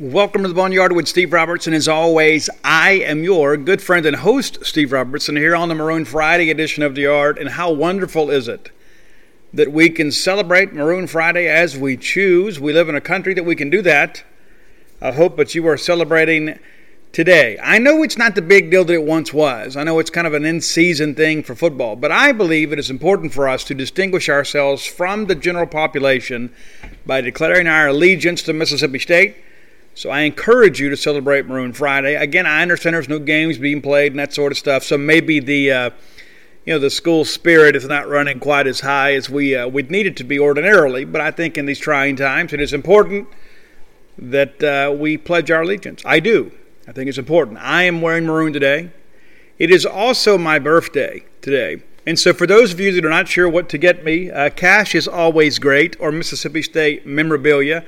Welcome to the Boneyard with Steve Robertson. As always, I am your good friend and host, Steve Robertson, here on the Maroon Friday edition of the Yard. And how wonderful is it that we can celebrate Maroon Friday as we choose? We live in a country that we can do that. I hope that you are celebrating today. I know it's not the big deal that it once was. I know it's kind of an in season thing for football, but I believe it is important for us to distinguish ourselves from the general population by declaring our allegiance to Mississippi State so I encourage you to celebrate Maroon Friday. Again, I understand there's no games being played and that sort of stuff, so maybe the uh, you know the school spirit is not running quite as high as we uh, would need it to be ordinarily. But I think in these trying times, it is important that uh, we pledge our allegiance. I do. I think it's important. I am wearing maroon today. It is also my birthday today. And so, for those of you that are not sure what to get me, uh, cash is always great, or Mississippi State memorabilia.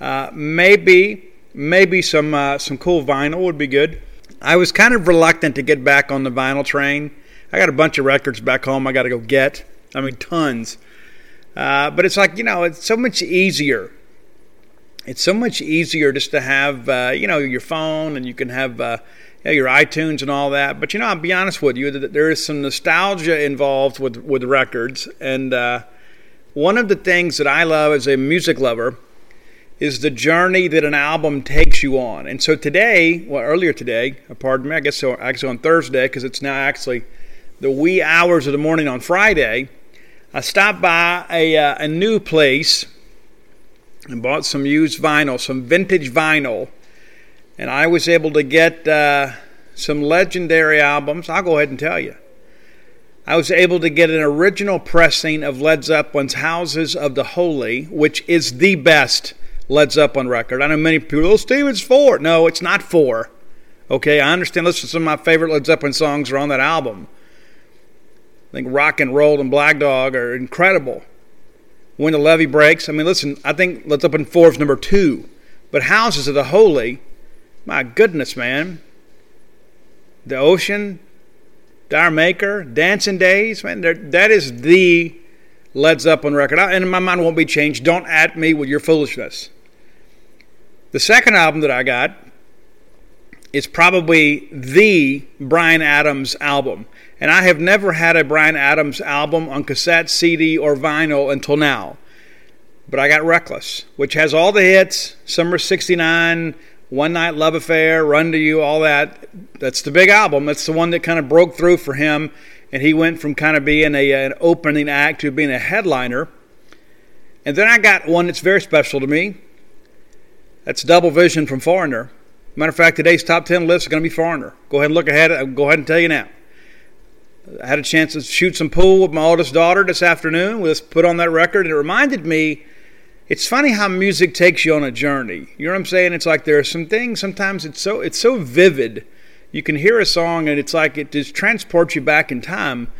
Uh, maybe maybe some uh, some cool vinyl would be good. I was kind of reluctant to get back on the vinyl train. I got a bunch of records back home I got to go get. I mean, tons. Uh, but it's like you know, it's so much easier. It's so much easier just to have uh, you know your phone and you can have uh, you know, your iTunes and all that. But you know, I'll be honest with you, there is some nostalgia involved with with records, and uh, one of the things that I love as a music lover is the journey that an album takes you on. And so today, well, earlier today, uh, pardon me, I guess so, actually on Thursday, because it's now actually the wee hours of the morning on Friday, I stopped by a, uh, a new place and bought some used vinyl, some vintage vinyl. And I was able to get uh, some legendary albums. I'll go ahead and tell you. I was able to get an original pressing of Led Zeppelin's Houses of the Holy, which is the best Led Zeppelin record. I know many people, oh, Steve, it's four. No, it's not four. Okay, I understand. Listen, some of my favorite Led Zeppelin songs are on that album. I think Rock and Roll and Black Dog are incredible. When the Levee Breaks, I mean, listen, I think Led Zeppelin 4 is number two. But Houses of the Holy, my goodness, man. The Ocean, D'yer Mak'er, Dancing Days, man, that is the Led Zeppelin record. And my mind won't be changed. Don't at me with your foolishness. The second album that I got is probably the Bryan Adams album. And I have never had a Bryan Adams album on cassette, CD, or vinyl until now. But I got Reckless, which has all the hits Summer 69, One Night Love Affair, Run to You, all that. That's the big album. That's the one that kind of broke through for him. And he went from kind of being a, an opening act to being a headliner. And then I got one that's very special to me. That's Double Vision from Foreigner. Matter of fact, today's top 10 list is going to be Foreigner. Go ahead and look ahead. I'll go ahead and tell you now. I had a chance to shoot some pool with my oldest daughter this afternoon. We just put on that record, and it reminded me. It's funny how music takes you on a journey. You know what I'm saying? It's like there are some things. Sometimes it's so it's so vivid. You can hear a song, and it's like it just transports you back in time.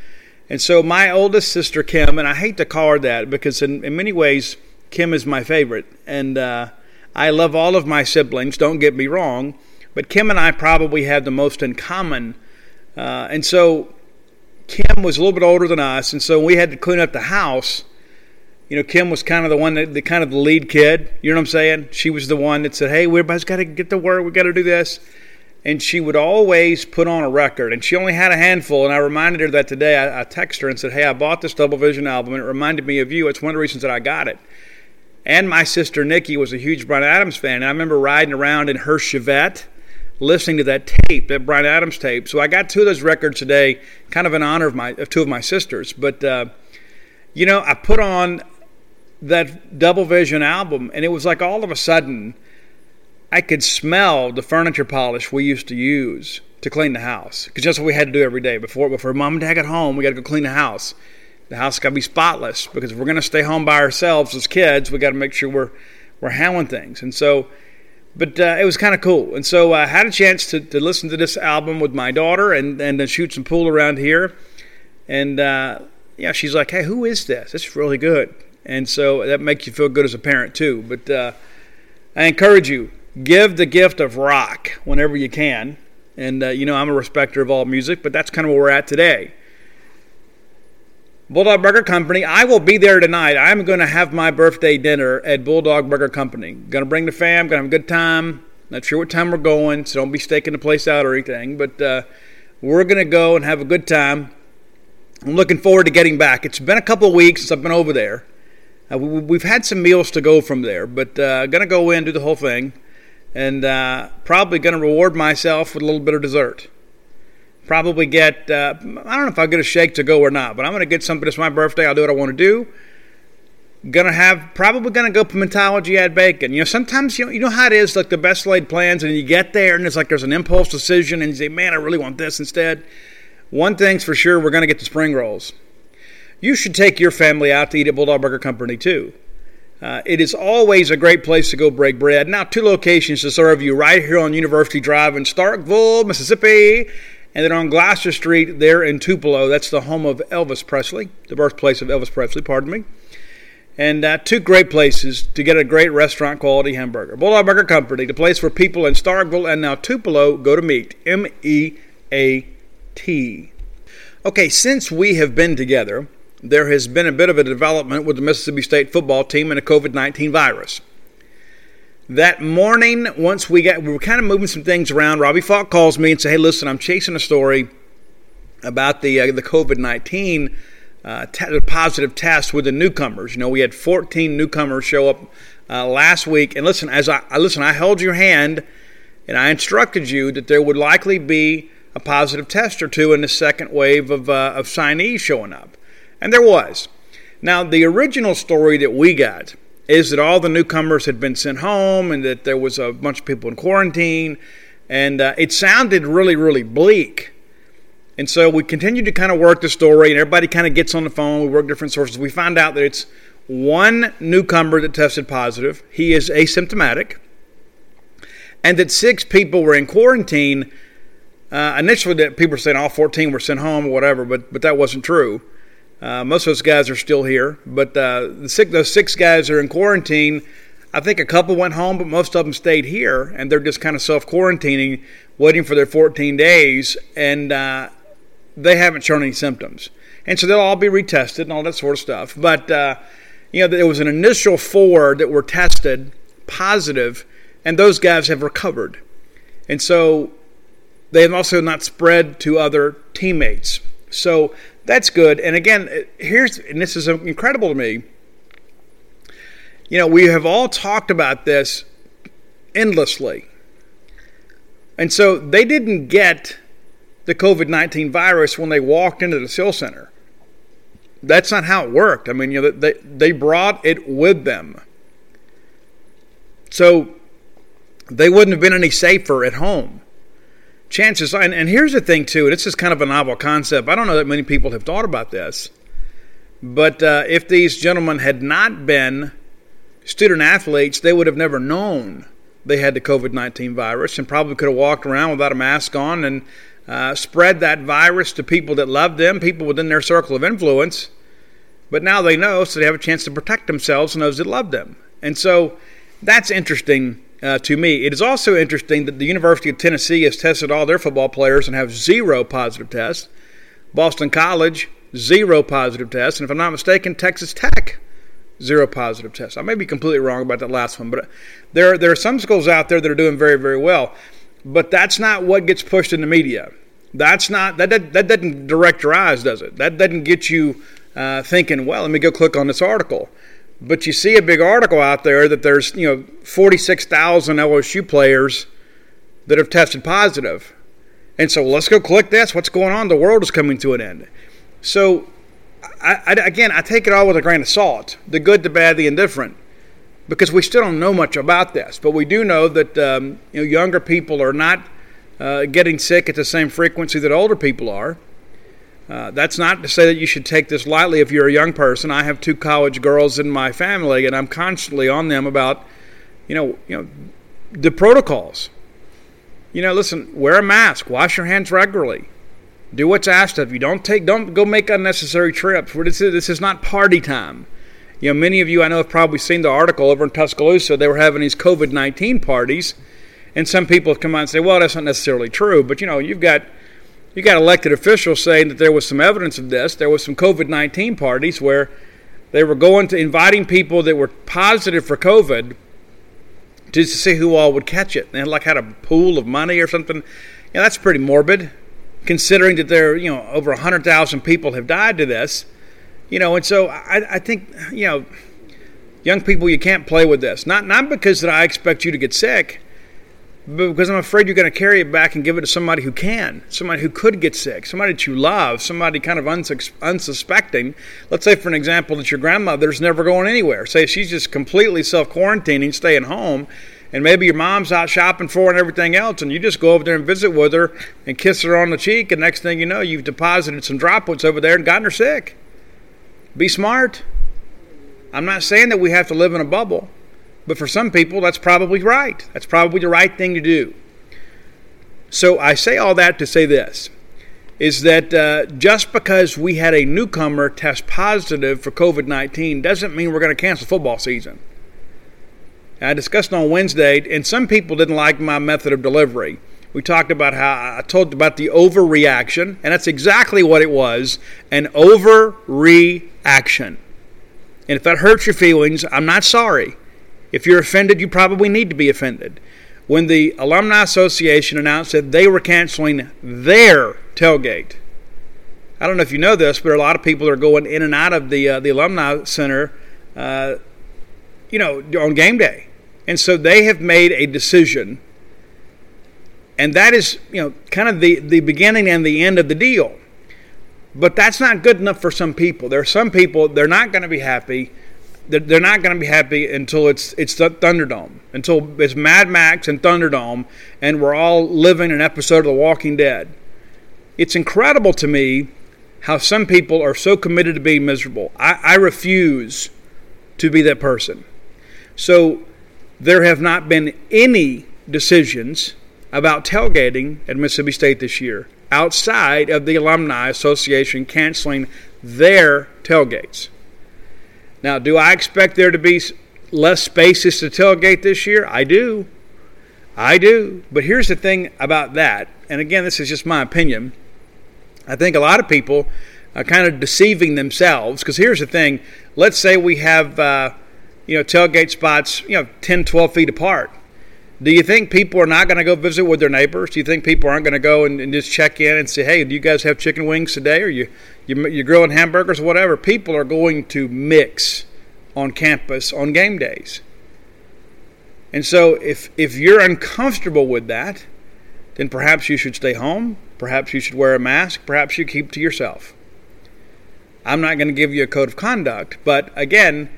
And so my oldest sister Kim, and I hate to call her that because in, in many ways Kim is my favorite, and uh, I love all of my siblings, don't get me wrong, but Kim and I probably have the most in common Uh, and so Kim was a little bit older than us, and so we had to clean up the house. You know, Kim was kind of the one that the kind of the lead kid. You know what I'm saying? She was the one that said, "Hey, everybody's got to get to work. We got to do this." And she would always put on a record, and she only had a handful. And I reminded her that today. I, I texted her and said, "Hey, I bought this Double Vision album, and it reminded me of you. It's one of the reasons that I got it." And my sister Nikki was a huge Bryan Adams fan, and I remember riding around in her Chevette listening to that tape, that Bryan Adams tape. So I got two of those records today, kind of in honor of my of two of my sisters. But uh, you know, I put on that Double Vision album, and it was like all of a sudden, I could smell the furniture polish we used to use to clean the house because that's what we had to do every day before before mom and dad got home. We got to go clean the house. The house got to be spotless because if we're going to stay home by ourselves as kids, we got to make sure we're we're handling things. And so but uh, it was kind of cool. And so I had a chance to, to listen to this album with my daughter and, and then shoot some pool around here. And, uh, yeah, she's like, hey, who is this? It's really good. And so that makes you feel good as a parent, too. But uh, I encourage you, give the gift of rock whenever you can. And, uh, you know, I'm a respecter of all music, but that's kind of where we're at today. Bulldog Burger Company. I will be there tonight. I'm going to have my birthday dinner at Bulldog Burger Company. Going to bring the fam. Going to have a good time. Not sure what time we're going, so don't be staking the place out or anything. But uh, we're going to go and have a good time. I'm looking forward to getting back. It's been a couple weeks since I've been over there. Uh, we've had some meals to go from there, but uh, going to go in, do the whole thing, and uh, probably going to reward myself with a little bit of dessert probably get, uh, I don't know if I'll get a shake to go or not, but I'm going to get something. It's my birthday. I'll do what I want to do. Gonna have, probably gonna go to pimentology add bacon. You know, sometimes, you know, you know how it is, like the best laid plans, and you get there and it's like there's an impulse decision, and you say, man, I really want this instead. One thing's for sure, we're gonna get the spring rolls. You should take your family out to eat at Bulldog Burger Company too. Uh, it is always a great place to go break bread. Now, two locations to serve you right here on University Drive in Starkville, Mississippi, and then on Gloster Street, there in Tupelo, that's the home of Elvis Presley, the birthplace of Elvis Presley, pardon me. And uh, two great places to get a great restaurant quality hamburger. Bulldog Burger Company, the place where people in Starkville and now Tupelo go to meet. M E A T. Okay, since we have been together, there has been a bit of a development with the Mississippi State football team and the COVID 19 virus. That morning, once we got, we were kind of moving some things around. Robbie Faulk calls me and says, "Hey, listen, I'm chasing a story about the uh, the COVID nineteen uh, t- positive test with the newcomers. You know, we had 14 newcomers show up uh, last week. And listen, as I, I listen, I held your hand and I instructed you that there would likely be a positive test or two in the second wave of uh, of signees showing up, and there was. Now, the original story that we got is that all the newcomers had been sent home and that there was a bunch of people in quarantine. And uh, it sounded really, really bleak. And so we continued to kind of work the story, and everybody kind of gets on the phone. We work different sources. We find out that it's one newcomer that tested positive. He is asymptomatic. And that six people were in quarantine. Uh, initially, that people were saying all 14 were sent home or whatever, but, but that wasn't true. Uh, most of those guys are still here, but uh, the six, those six guys are in quarantine. I think a couple went home, but most of them stayed here, and they're just kind of self quarantining, waiting for their 14 days, and uh, they haven't shown any symptoms. And so they'll all be retested and all that sort of stuff. But, uh, you know, there was an initial four that were tested positive, and those guys have recovered. And so they have also not spread to other teammates. So that's good. And again, uh, here's and this is incredible to me. You know, we have all talked about this endlessly. And so they didn't get the COVID 19 virus when they walked into the SIL Center. That's not how it worked. I mean, you know, they, they brought it with them. So they wouldn't have been any safer at home chances and, and here's the thing too this is kind of a novel concept. I don't know that many people have thought about this but uh, if these gentlemen had not been student athletes they would have never known they had the covid-19 virus and probably could have walked around without a mask on and uh, spread that virus to people that loved them people within their circle of influence. But now they know so they have a chance to protect themselves and those that love them. And so that's interesting uh, to me. It is also interesting that the University of Tennessee has tested all their football players and have zero positive tests. Boston College, zero positive tests. And if I'm not mistaken, Texas Tech, zero positive tests. I may be completely wrong about that last one, but there, there are some schools out there that are doing very, very well. But that's not what gets pushed in the media. That's not that that, that doesn't direct your eyes, does it? That doesn't get you uh, thinking, well, let me go click on this article. But you see a big article out there that there's you know 46,000 LSU players that have tested positive. and so let's go click this. What's going on? The world is coming to an end. So, I, I, again, I take it all with a grain of salt: the good, the bad, the indifferent, because we still don't know much about this. But we do know that um, you know younger people are not uh, getting sick at the same frequency that older people are. Uh, that's not to say that you should take this lightly if you're a young person. I have two college girls in my family, and I'm constantly on them about, you know, you know, the protocols. You know, listen, wear a mask, wash your hands regularly, do what's asked of you. Don't take, don't go make unnecessary trips. This is, this is not party time. You know, many of you I know have probably seen the article over in Tuscaloosa. They were having these COVID 19 parties, and some people come out and say, well, that's not necessarily true. But, you know, you've got you got elected officials saying that there was some evidence of this. There was some COVID 19 parties where they were going to inviting people that were positive for COVID to see who all would catch it. They had like had a pool of money or something. Yeah, that's pretty morbid, considering that there, you know, over hundred thousand people have died to this. You know, and so I, I think, you know, young people, you can't play with this. Not not because that I expect you to get sick, because I'm afraid you're going to carry it back and give it to somebody who can, somebody who could get sick, somebody that you love, somebody kind of unsus- unsuspecting. Let's say, for an example, that your grandmother's never going anywhere. Say she's just completely self quarantining, staying home, and maybe your mom's out shopping for and everything else, and you just go over there and visit with her and kiss her on the cheek, and next thing you know, you've deposited some droplets over there and gotten her sick. Be smart. I'm not saying that we have to live in a bubble. But for some people, that's probably right. That's probably the right thing to do. So I say all that to say this is that uh, just because we had a newcomer test positive for COVID 19 doesn't mean we're going to cancel football season. I discussed on Wednesday, and some people didn't like my method of delivery. We talked about how I told about the overreaction, and that's exactly what it was an overreaction. And if that hurts your feelings, I'm not sorry. If you're offended, you probably need to be offended. When the Alumni Association announced that they were canceling their tailgate, I don't know if you know this, but a lot of people are going in and out of the uh, the Alumni Center, uh, you know, on game day, and so they have made a decision, and that is, you know, kind of the the beginning and the end of the deal. But that's not good enough for some people. There are some people they're not going to be happy they're not going to be happy until it's it's the Thunderdome, until it's Mad Max and Thunderdome, and we're all living an episode of The Walking Dead. It's incredible to me how some people are so committed to being miserable. I, I refuse to be that person. So there have not been any decisions about tailgating at Mississippi State this year outside of the Alumni Association canceling their tailgates. Now, do I expect there to be less spaces to tailgate this year? I do. I do. But here's the thing about that, and again, this is just my opinion. I think a lot of people are kind of deceiving themselves because here's the thing let's say we have uh, you know tailgate spots you know 10 12 feet apart do you think people are not going to go visit with their neighbors? Do you think people aren't going to go and, and, just check in and say, "Hey, do you guys have chicken wings today? Or you you you're grilling hamburgers or whatever?" People are going to mix on campus on game days. And so, if if you're uncomfortable with that, then perhaps you should stay home. Perhaps you should wear a mask. Perhaps you keep to yourself. I'm not going to give you a code of conduct, but again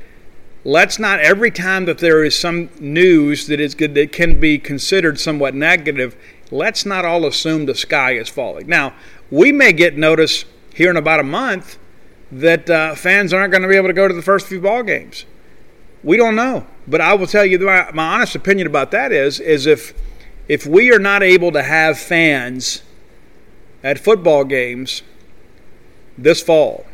let's not every time that there is some news that is good that can be considered somewhat negative let's not all assume the sky is falling. Now we may get notice here in about a month that uh, fans aren't going to be able to go to the first few ball games. We don't know but i will tell you my, my honest opinion about that is is if if we are not able to have fans at football games this fall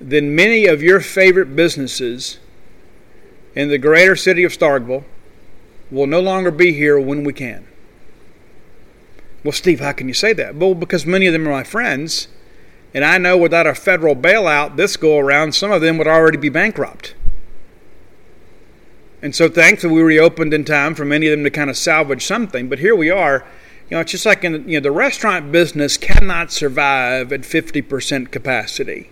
then many of your favorite businesses in the greater city of Starkville will no longer be here when we can. Well, Steve, how can you say that? Well, because many of them are my friends, and I know without a federal bailout this go around, some of them would already be bankrupt. And so thankfully we reopened in time for many of them to kind of salvage something. But here we are. You know, it's just like in you know the restaurant business cannot survive at 50% capacity.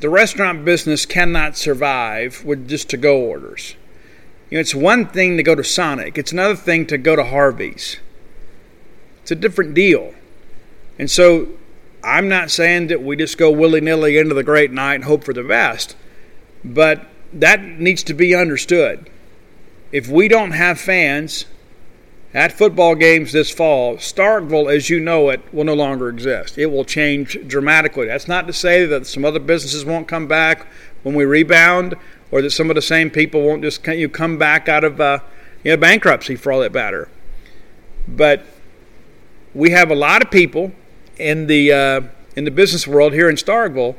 The restaurant business cannot survive with just to go orders. You know, it's one thing to go to Sonic, it's another thing to go to Harvey's. It's a different deal. And so I'm not saying that we just go willy nilly into the great night and hope for the best, but that needs to be understood. If we don't have fans at football games this fall, Starkville, as you know it, will no longer exist. It will change dramatically. That's not to say that some other businesses won't come back when we rebound or that some of the same people won't just you come back out of uh, you know, bankruptcy for all that matter. But we have a lot of people in the uh, in the business world here in Starkville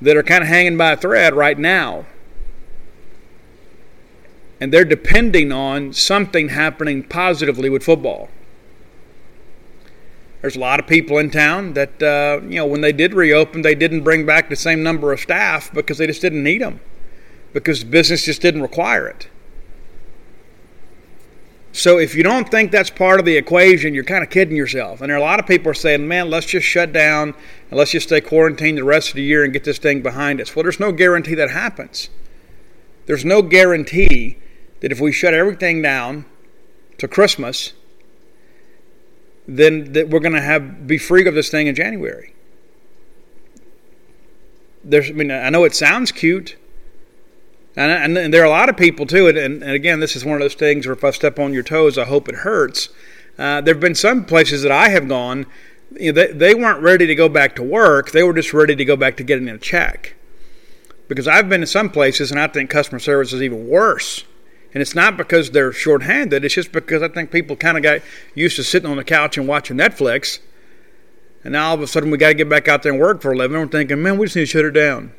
that are kind of hanging by a thread right now. And they're depending on something happening positively with football. There's a lot of people in town that, uh, you know, when they did reopen, they didn't bring back the same number of staff because they just didn't need them because business just didn't require it. So if you don't think that's part of the equation, you're kind of kidding yourself. And there are a lot of people are saying, "Man, let's just shut down and let's just stay quarantined the rest of the year and get this thing behind us." Well, there's no guarantee that happens. There's no guarantee that if we shut everything down to Christmas, then that we're going to have be free of this thing in January. There's, I mean, I know it sounds cute, and, and, there are a lot of people too. And, and, again, this is one of those things where if I step on your toes, I hope it hurts. Uh, there have been some places that I have gone. You know, they, they weren't ready to go back to work. They were just ready to go back to getting a check. Because I've been to some places, and I think customer service is even worse. And it's not because they're shorthanded. It's just because I think people kind of got used to sitting on the couch and watching Netflix. And now all of a sudden we got to get back out there and work for a living. We're thinking, man, we just need to shut it down.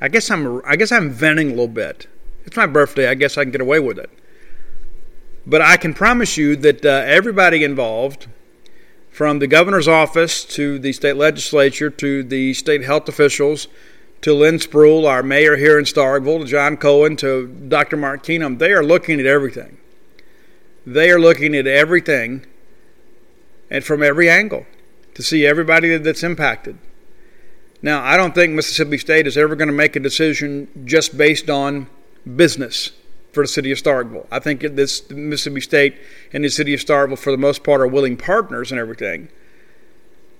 I guess I'm I guess I'm venting a little bit. It's my birthday. I guess I can get away with it. But I can promise you that uh, everybody involved, from the governor's office to the state legislature to the state health officials to Lynn Spruill, our mayor here in Starkville, to John Cohen, to Dr. Mark Keenum, they are looking at everything. They are looking at everything and from every angle to see everybody that's impacted. Now, I don't think Mississippi State is ever going to make a decision just based on business for the city of Starkville. I think this Mississippi State and the city of Starkville, for the most part, are willing partners and everything.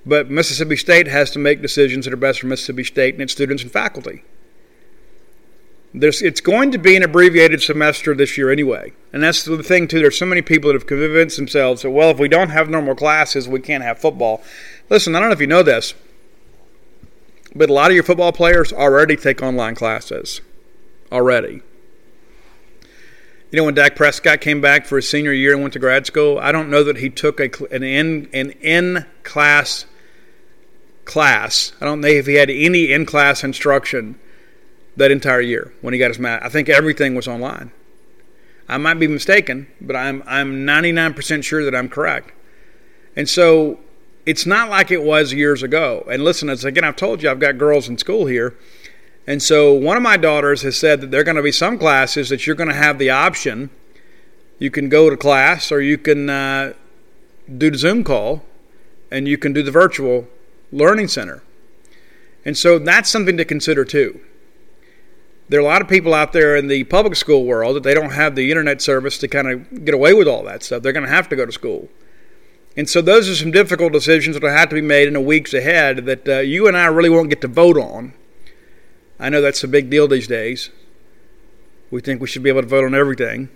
But Mississippi State has to make decisions that are best for Mississippi State and its students and faculty. There's, it's going to be an abbreviated semester this year anyway. And that's the thing, too. There's so many people that have convinced themselves that, well, if we don't have normal classes, we can't have football. Listen, I don't know if you know this, but a lot of your football players already take online classes. Already. You know, when Dak Prescott came back for his senior year and went to grad school, I don't know that he took a, an in an in class class. I don't know if he had any in class instruction that entire year when he got his math. I think everything was online. I might be mistaken, but I'm I'm 99% sure that I'm correct. And so it's not like it was years ago. And listen, as again, I've told you, I've got girls in school here. And so one of my daughters has said that there are going to be some classes that you're going to have the option. You can go to class or you can uh, do the Zoom call and you can do the virtual learning center. And so that's something to consider too. There are a lot of people out there in the public school world that they don't have the internet service to kind of get away with all that stuff. They're going to have to go to school. And so those are some difficult decisions that will have to be made in the weeks ahead that uh, you and I really won't get to vote on. I know that's a big deal these days. We think we should be able to vote on everything,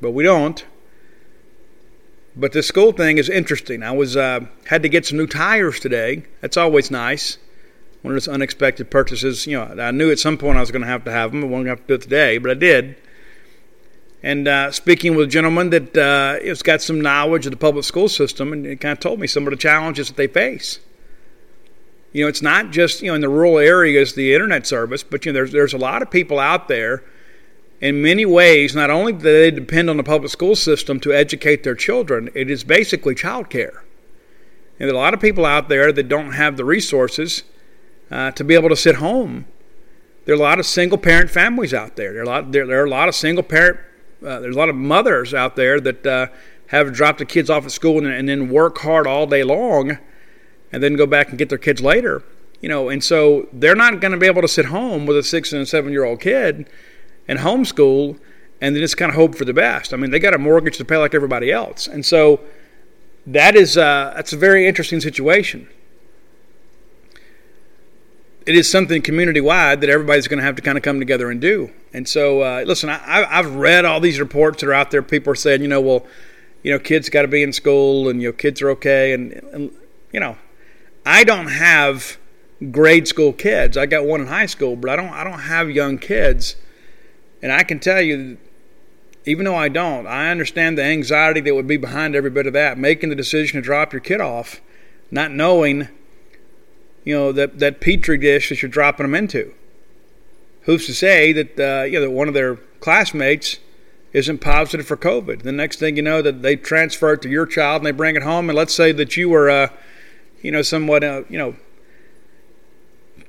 but we don't. But this school thing is interesting. I was uh, had to get some new tires today. That's always nice. One of those unexpected purchases. You know, I knew at some point I was going to have to have them. I wasn't going to have to do it today, but I did and uh, speaking with a gentleman that uh, has got some knowledge of the public school system, and he kind of told me some of the challenges that they face. You know, it's not just you know in the rural areas the internet service, but you know there's there's a lot of people out there in many ways, not only do they depend on the public school system to educate their children, it is basically childcare. And there are a lot of people out there that don't have the resources uh, to be able to sit home. There are a lot of single parent families out there. There are a lot, there, there are a lot of single parent, uh, there's a lot of mothers out there that uh, have dropped the kids off at school and, and then work hard all day long and then go back and get their kids later. You know, and so they're not going to be able to sit home with a six and seven year old kid and homeschool and then just kind of hope for the best. I mean, they got a mortgage to pay like everybody else. And so that is uh, that's a very interesting situation. It is something community wide that everybody's going to have to kind of come together and do. And so, uh, listen, I, I've read all these reports that are out there. People are saying, you know, well, you know, kids got to be in school, and you know, kids are okay, and, and you know, I don't have grade school kids. I got one in high school, but I don't I don't have young kids. And I can tell you even though I don't, I understand the anxiety that would be behind every bit of that, making the decision to drop your kid off, not knowing, you know, that, that petri dish that you're dropping them into. Who's to say that, uh, you know, that one of their classmates isn't positive for COVID? The next thing you know, that they transfer it to your child and they bring it home, and let's say that you were, uh, you know, somewhat, uh, you know,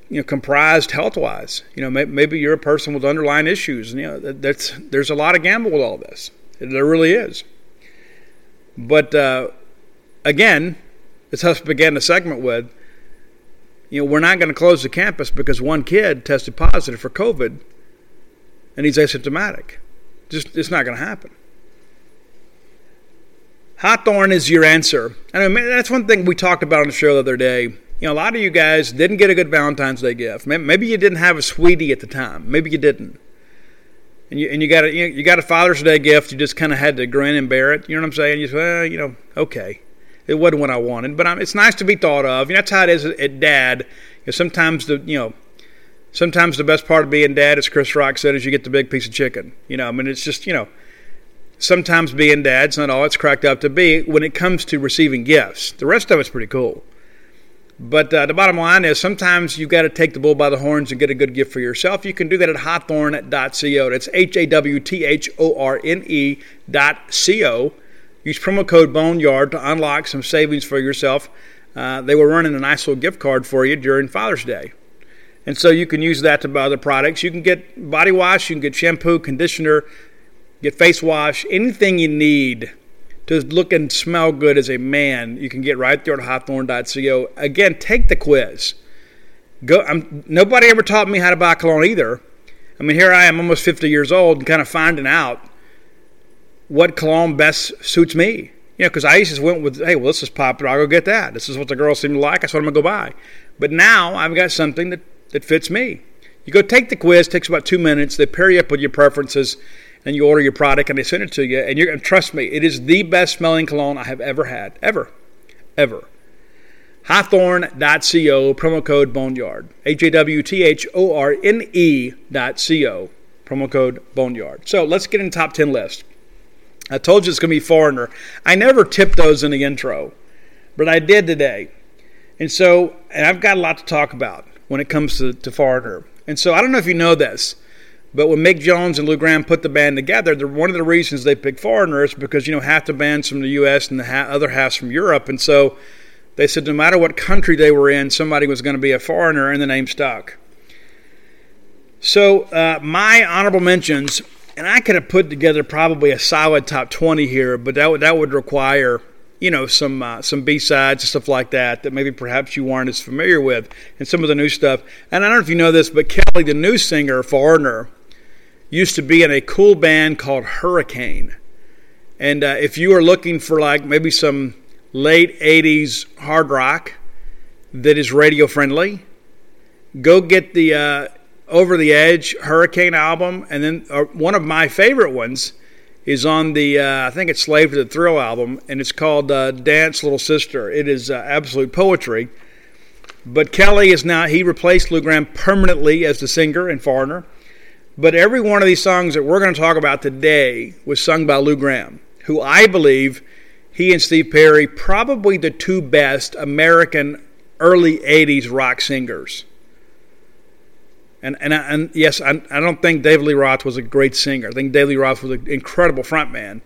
you know comprised health wise. You know, maybe you're a person with underlying issues. And, you know, that's there's a lot of gamble with all this. There really is. But uh, again, as Huff began the segment with, you know, we're not going to close the campus because one kid tested positive for COVID, and he's asymptomatic. Just it's not going to happen. Hawthorne is your answer. I mean, that's one thing we talked about on the show the other day you know, a lot of you guys didn't get a good Valentine's Day gift. Maybe you didn't have a sweetie at the time. Maybe you didn't. And you, and you got a you, got a Father's Day gift. You just kind of had to grin and bear it. You know what I'm saying? You say, well, you know, okay, it wasn't what I wanted, but I'm, it's nice to be thought of. You know, that's how it is at dad. You know, sometimes the you know, sometimes the best part of being dad, as Chris Rock said, is you get the big piece of chicken. You know, I mean, it's just you know, sometimes being dad's not all it's cracked up to be when it comes to receiving gifts. The rest of it's pretty cool. But uh, the bottom line is sometimes you've got to take the bull by the horns and get a good gift for yourself. You can do that at hawthorne.co. That's H A W T H O R N E dot co. Use promo code Boneyard to unlock some savings for yourself. Uh, they were running a nice little gift card for you during Father's Day. And so you can use that to buy other products. You can get body wash, you can get shampoo, conditioner, get face wash, anything you need to look and smell good as a man, you can get right there at hawthorne.co. Again, take the quiz. Go. I'm, nobody ever taught me how to buy cologne either. I mean, here I am, almost 50 years old, and kind of finding out what cologne best suits me. You know, because I used to went with, hey, well, this is popular. I'll go get that. This is what the girls seem to like. That's what I'm going to go buy. But now I've got something that, that fits me. You go take the quiz, takes about two minutes. They pair you up with your preferences and you order your product and they send it to you. And you're and trust me, it is the best smelling cologne I have ever had. Ever. Ever. Hawthorne.co, promo code Boneyard. H A W T H O R N E dot C-O, promo code Boneyard. So let's get in top 10 list. I told you it's going to be Foreigner. I never tipped those in the intro, but I did today. And so, and I've got a lot to talk about when it comes to, to Foreigner. And so I don't know if you know this, but when Mick Jones and Lou Gramm put the band together, one of the reasons they picked foreigners because you know half the band's from the U.S. and the other half's from Europe, and so they said no matter what country they were in, somebody was going to be a foreigner, and the name stuck. So uh, my honorable mentions, and I could have put together probably a solid top twenty here, but that would that would require you know some uh, some B sides and stuff like that that maybe perhaps you weren't as familiar with, and some of the new stuff. And I don't know if you know this, but Kelly, the new singer, foreigner used to be in a cool band called Hurricane. And uh, if you are looking for like maybe some late 80s hard rock that is radio friendly, go get the uh, Over the Edge Hurricane album. And then uh, one of my favorite ones is on the, uh, I think it's Slave to the Thrill album, and it's called uh, Dance Little Sister. It is uh, absolute poetry. But Kelly is now, he replaced Lou Gramm permanently as the singer and foreigner. But every one of these songs that we're going to talk about today was sung by Lou Gramm, who I believe he and Steve Perry probably the two best American early 80s rock singers. And and, and yes, I, I don't think David Lee Roth was a great singer. I think David Lee Roth was an incredible frontman,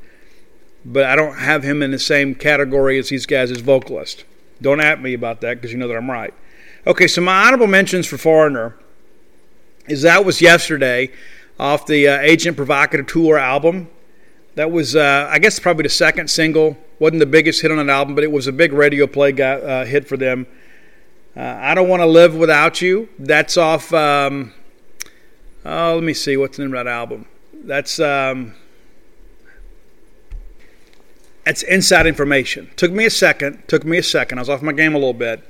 but I don't have him in the same category as these guys as vocalist. Don't at me about that because you know that I'm right. Okay, so my honorable mentions for Foreigner is that was yesterday off the uh, Agent Provocateur Tour album. That was, uh, I guess, probably the second single. wasn't the biggest hit on an album, but it was a big radio play guy, uh, hit for them. Uh, I don't want to live without you. That's off. Um, oh, let me see. What's the name of that album? That's um, that's inside information. Took me a second. Took me a second. I was off my game a little bit.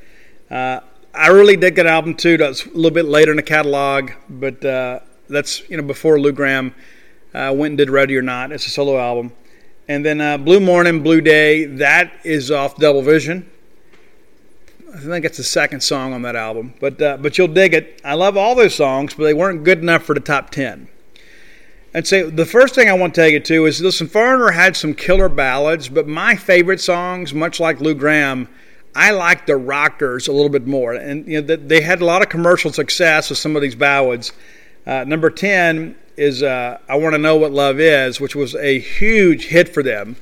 I really did that album too. That's a little bit later in the catalog, but uh, that's you know before Lou Gramm uh, went and did Ready or Not. It's a solo album. And then uh, Blue Morning, Blue Day, that is off Double Vision. I think it's the second song on that album, but uh, but you'll dig it. I love all those songs, but they weren't good enough for the top ten. I'd say the first thing I want to take you to is listen. Foreigner had some killer ballads, but my favorite songs, much like Lou Gramm, I like the rockers a little bit more, and you know they had a lot of commercial success with some of these ballads. Uh, number ten is uh, "I Want to Know What Love Is," which was a huge hit for them.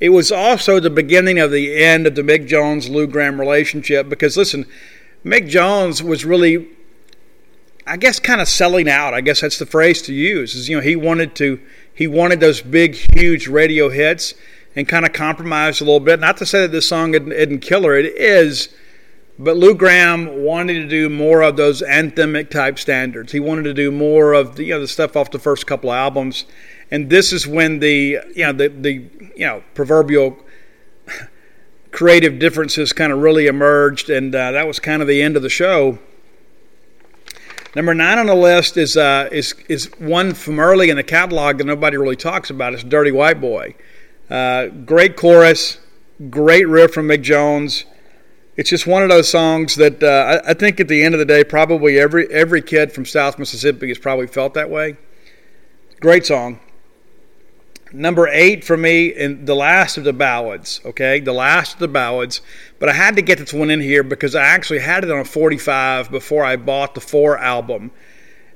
It was also the beginning of the end of the Mick Jones Lou Gramm relationship because listen, Mick Jones was really, I guess, kind of selling out. I guess that's the phrase to use. Is you know he wanted to he wanted those big huge radio hits and kind of compromised a little bit. Not to say that this song isn't, killer, it is. But Lou Gramm wanted to do more of those anthemic type standards. He wanted to do more of the, you know the stuff off the first couple of albums and this is when the you know the the you know proverbial creative differences kind of really emerged, and uh, that was kind of the end of the show. Number nine on the list is uh, is is one from early in the catalog that nobody really talks about. It's "Dirty White Boy." Uh, great chorus, great riff from Mick Jones. It's just one of those songs that uh, I, I think at the end of the day, probably every every kid from South Mississippi has probably felt that way. Great song number eight for me and the last of the ballads, okay? The last of the ballads. But I had to get this one in here because I actually had it on a 45 before I bought the four album.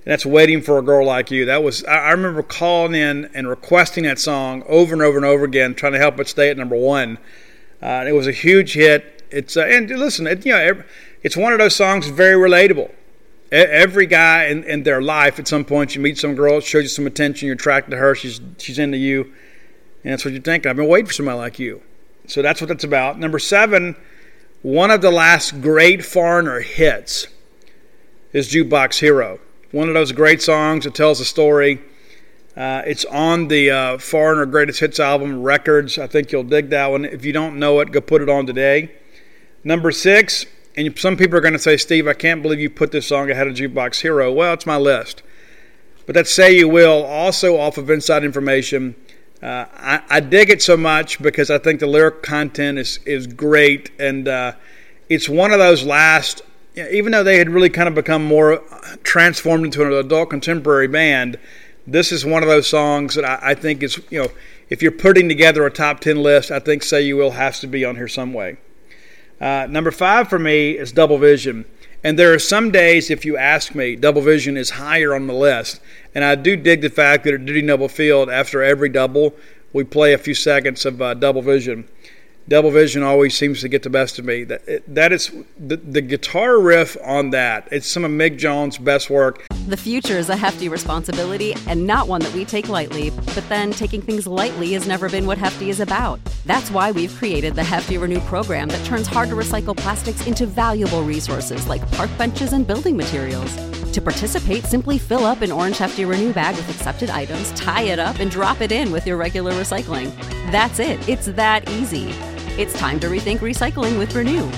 That's Waiting for a Girl Like You. That was, I remember calling in and requesting that song over and over and over again, trying to help it stay at number one. Uh, it was a huge hit. It's, uh, and listen, it, you know, it's one of those songs very relatable every guy in, in their life at some point you meet some girl shows you some attention you're attracted to her she's she's into you and that's what you're thinking i've been waiting for somebody like you so that's what that's about number seven one of the last great foreigner hits is jukebox hero one of those great songs that tells a story uh, it's on the uh, foreigner greatest hits album records i think you'll dig that one if you don't know it go put it on today number six and some people are going to say, Steve, I can't believe you put this song ahead of Jukebox Hero. Well, it's my list. But that Say You Will, also off of Inside Information. Uh, I, I, dig it so much because I think the lyric content is, is great. And uh, it's one of those last, even though they had really kind of become more transformed into an adult contemporary band, this is one of those songs that I, I think is, you know, if you're putting together a top 10 list, I think Say You Will has to be on here some way. Uh, number five for me is double vision. And there are some days, if you ask me, double vision is higher on the list. And I do dig the fact that at Dudy Noble Field, after every double, we play a few seconds of uh, double vision. Double Vision always seems to get the best of me. That, that is the, the guitar riff on that. It's some of Mick Jones' best work. The future is a hefty responsibility and not one that we take lightly. But then taking things lightly has never been what Hefty is about. That's why we've created the Hefty Renew program that turns hard to recycle plastics into valuable resources like park benches and building materials. To participate, simply fill up an orange Hefty Renew bag with accepted items, tie it up, and drop it in with your regular recycling. That's it. It's that easy. It's time to rethink recycling with Renew.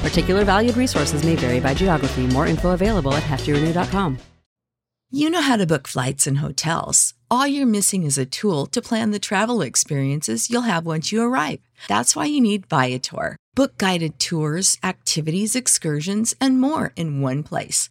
Particular valued resources may vary by geography. More info available at heftyrenew.com. You know how to book flights and hotels. All you're missing is a tool to plan the travel experiences you'll have once you arrive. That's why you need Viator. Book guided tours, activities, excursions, and more in one place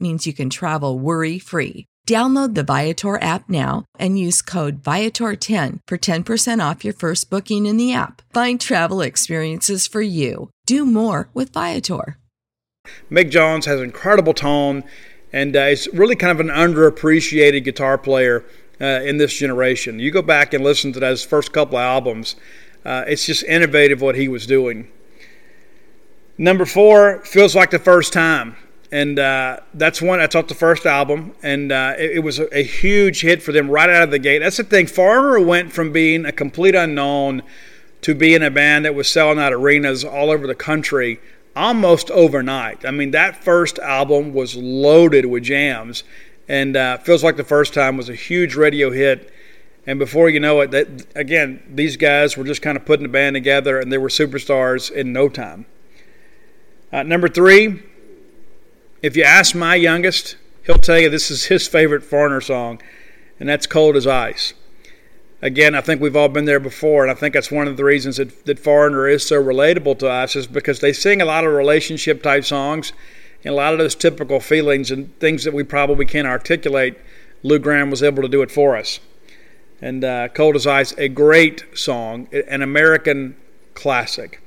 means you can travel worry free. Download the Viator app now and use code Viator10 for 10% off your first booking in the app. Find travel experiences for you. Do more with Viator. Mick Jones has incredible tone and uh, is really kind of an underappreciated guitar player uh, in this generation. You go back and listen to those first couple of albums, uh, it's just innovative what he was doing. Number four feels like the first time and uh, that's one. That's off the first album, and uh, it, it, was a, a, huge hit for them right out of the gate. That's the thing. Foreigner went from being a complete unknown to being a band that was selling out arenas all over the country almost overnight. I mean, that first album was loaded with jams, and uh, feels like the first time was a huge radio hit. And before you know it, that again, these guys were just kind of putting the band together, and they were superstars in no time. Uh, number three, if you ask my youngest, he'll tell you this is his favorite Foreigner song, and that's Cold as Ice. Again, I think we've all been there before, and I think that's one of the reasons that, that Foreigner is so relatable to us, is because they sing a lot of relationship type songs and a lot of those typical feelings and things that we probably can't articulate. Lou Gramm was able to do it for us. And uh, Cold as Ice, a great song, an American classic.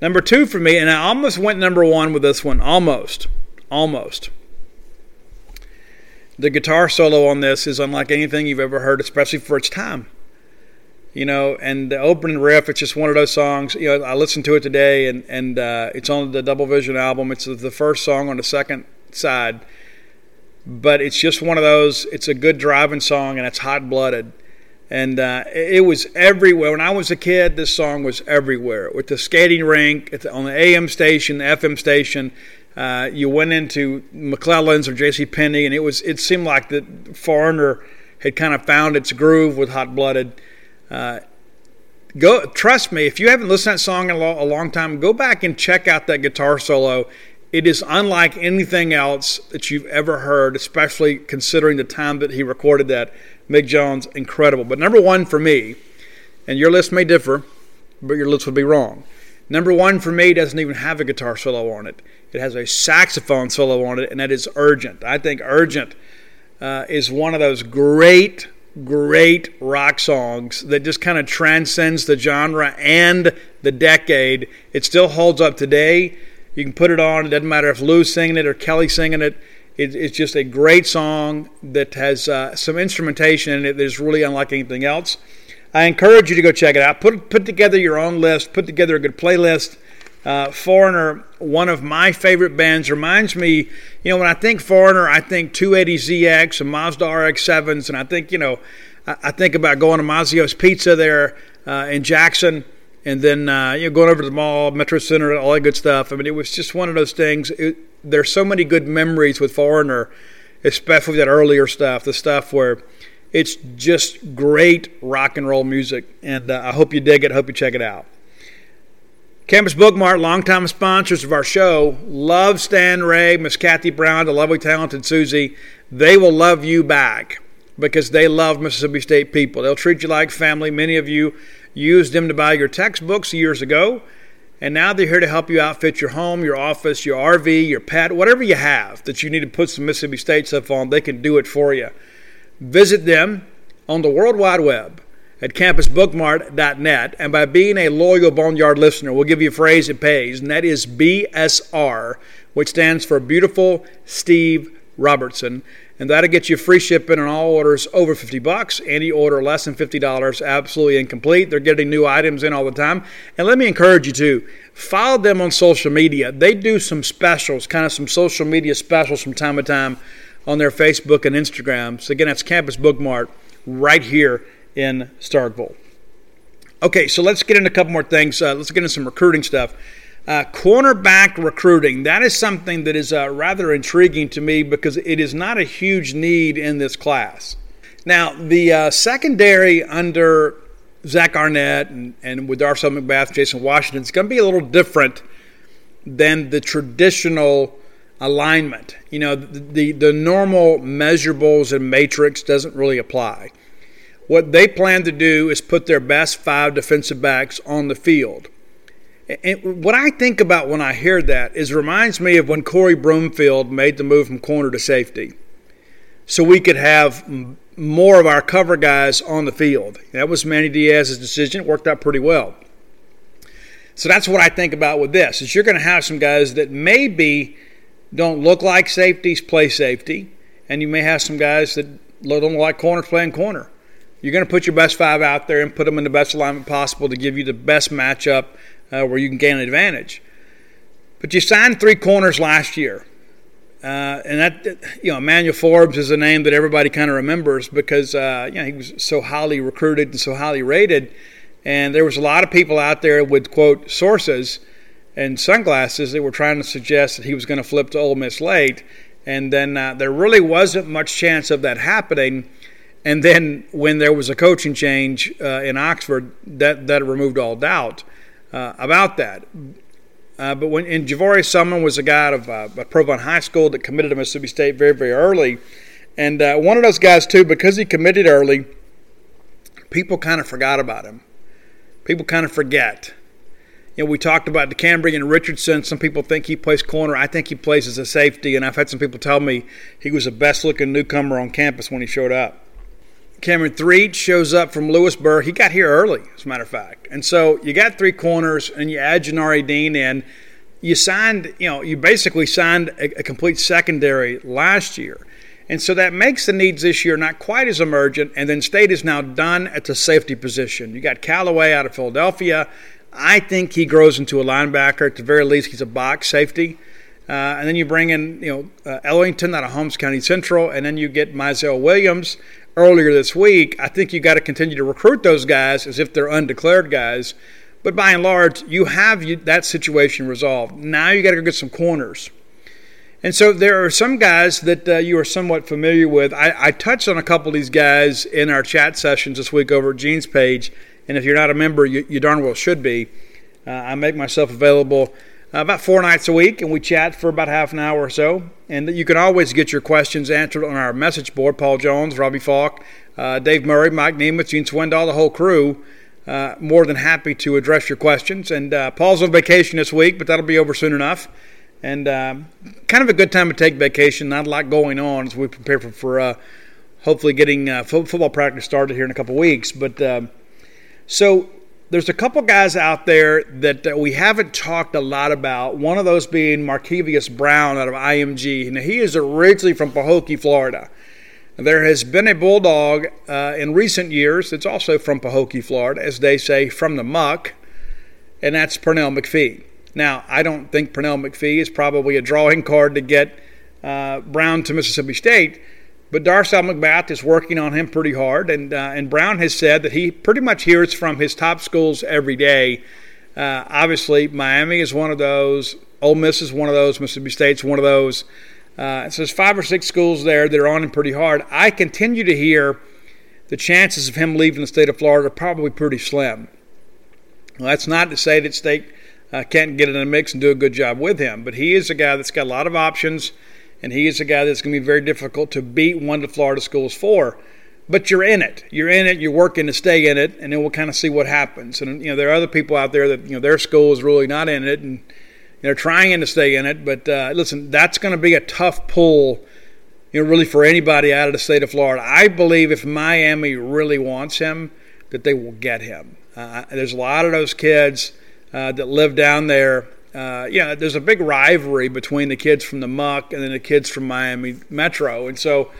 Number two for me, and I almost went number one with this one, almost almost. The guitar solo on this is unlike anything you've ever heard, especially for its time. You know, and the opening riff, it's just one of those songs. You know, I listened to it today, and and uh, it's on the Double Vision album. It's the first song on the second side, but it's just one of those. It's a good driving song, and it's hot blooded and uh, it was everywhere. When I was a kid, this song was everywhere. With the skating rink, on the AM station, the FM station, uh, you went into McClellan's or J.C. Penney, and it was it seemed like the foreigner had kind of found its groove with Hot Blooded. Uh, go trust me, if you haven't listened to that song in a, a long time, go back and check out that guitar solo. It is unlike anything else that you've ever heard, especially considering the time that he recorded that. Mick Jones, incredible. But number one for me, and your list may differ, but your list would be wrong. Number one for me doesn't even have a guitar solo on it. It has a saxophone solo on it, and that is Urgent. I think Urgent uh, is one of those great, great rock songs that just kind of transcends the genre and the decade. It still holds up today. You can put it on. It doesn't matter if Lou's singing it or Kelly singing it. it it's just a great song that has uh, some instrumentation in it that is really unlike anything else. I encourage you to go check it out. Put put together your own list. Put together a good playlist. Uh, Foreigner, one of my favorite bands, reminds me. You know, when I think Foreigner, I think 280ZX and Mazda RX-7s, and I think you know, I, I think about going to Mazzio's Pizza there uh, in Jackson, and then uh, you know going over to the mall, Metro Center, all that good stuff. I mean, it was just one of those things. It, there's so many good memories with Foreigner, especially that earlier stuff, the stuff where it's just great rock and roll music, and uh, I hope you dig it. Hope you check it out. Campus Bookmart, longtime sponsors of our show, love Stan Ray, Miss Kathy Brown, the lovely, talented Susie. They will love you back because they love Mississippi State people. They'll treat you like family. Many of you used them to buy your textbooks years ago, and now they're here to help you outfit your home, your office, your RV, your pet, whatever you have that you need to put some Mississippi State stuff on. They can do it for you. Visit them on the World Wide Web at campusbookmart.net. And by being a loyal Boneyard listener, we'll give you a phrase that pays, and that is BSR, which stands for Beautiful Steve Robertson. And that'll get you free shipping on all orders over 50 bucks. Any order less than $50, absolutely incomplete. They're getting new items in all the time. And let me encourage you to follow them on social media. They do some specials, kind of some social media specials from time to time on their Facebook and Instagram. So, again, that's Campus Bookmart right here in Starkville. Okay, so let's get into a couple more things. Uh, let's get into some recruiting stuff. Uh, cornerback recruiting, that is something that is uh, rather intriguing to me because it is not a huge need in this class. Now, the uh, secondary under Zach Arnett and, and with Darcel McBath, Jason Washington, is going to be a little different than the traditional alignment. You know, the, the, the normal measurables and matrix doesn't really apply. What they plan to do is put their best five defensive backs on the field. And what I think about when I hear that is reminds me of when Corey Broomfield made the move from corner to safety. So we could have more of our cover guys on the field. That was Manny Diaz's decision. It worked out pretty well. So that's what I think about with this. Is you're going to have some guys that maybe don't look like safeties play safety, and you may have some guys that don't look like corners playing corner. You're going to put your best five out there and put them in the best alignment possible to give you the best matchup uh, where you can gain an advantage. But you signed three corners last year. Uh, and that, you know, Emmanuel Forbes is a name that everybody kind of remembers because, uh, you know, he was so highly recruited and so highly rated. And there was a lot of people out there with, quote, sources and sunglasses that were trying to suggest that he was going to flip to Ole Miss late. And then uh, there really wasn't much chance of that happening. And then when there was a coaching change uh, in Oxford, that, that removed all doubt uh, about that. Uh, but when and Javorius Sumlin was a guy out of uh, Provine High School that committed to Mississippi State very very early, and uh, one of those guys too because he committed early. People kind of forgot about him. People kind of forget. You know, we talked about Decamerion Richardson. Some people think he plays corner. I think he plays as a safety, and I've had some people tell me he was the best looking newcomer on campus when he showed up. Cameron Threet shows up from Lewisburg. He got here early, as a matter of fact. And so you got three corners, and you add Janari Dean in. You signed, you know, you basically signed a, a complete secondary last year. And so that makes the needs this year not quite as emergent. And then State is now done at the safety position. You got Callaway out of Philadelphia. I think he grows into a linebacker. At the very least, he's a box safety. Uh, and then you bring in, you know, uh, Ellington out of Holmes County Central, and then you get Mizell Williams earlier this week. I think you got to continue to recruit those guys as if they're undeclared guys. But by and large, you have that situation resolved. Now you got to go get some corners. And so there are some guys that uh, you are somewhat familiar with. I, I, touched on a couple of these guys in our chat sessions this week over at Gene's page. And if you're not a member, you, you darn well should be. Uh, I make myself available about four nights a week, and we chat for about half an hour or so. And you can always get your questions answered on our message board. Paul Jones, Robbie Faulk, uh, Dave Murray, Mike Nemeth, Gene Swindoll, the whole crew. Uh, more than happy to address your questions. And uh, Paul's on vacation this week, but that'll be over soon enough. And um, kind of a good time to take vacation. Not a lot going on as we prepare for, for uh, hopefully getting uh, football practice started here in a couple weeks. But um, so there's a couple guys out there that uh, we haven't talked a lot about. One of those being Markevius Brown out of IMG. Now, he is originally from Pahokee, Florida. There has been a bulldog uh, in recent years that's also from Pahokee, Florida, as they say, from the muck, and that's Pernell McPhee. Now, I don't think Pernell McPhee is probably a drawing card to get uh, Brown to Mississippi State, but Darcel McBath is working on him pretty hard, and uh, and Brown has said that he pretty much hears from his top schools every day. Uh, obviously, Miami is one of those. Ole Miss is one of those. Mississippi State's one of those. Uh, so there's five or six schools there that are on him pretty hard. I continue to hear the chances of him leaving the state of Florida are probably pretty slim. Well, that's not to say that State uh, can't get in the mix and do a good job with him, but he is a guy that's got a lot of options and he is a guy that's going to be very difficult to beat one of the Florida schools for. But you're in it. You're in it. You're working to stay in it, and then we'll kind of see what happens. And you know, there are other people out there that you know their school is really not in it, and they're trying to stay in it. But uh, listen, that's going to be a tough pull. You know, really for anybody out of the state of Florida. I believe if Miami really wants him, that they will get him. Uh, there's a lot of those kids uh, that live down there uh, yeah, there's a big rivalry between the kids from the Muck and then the kids from Miami Metro, and so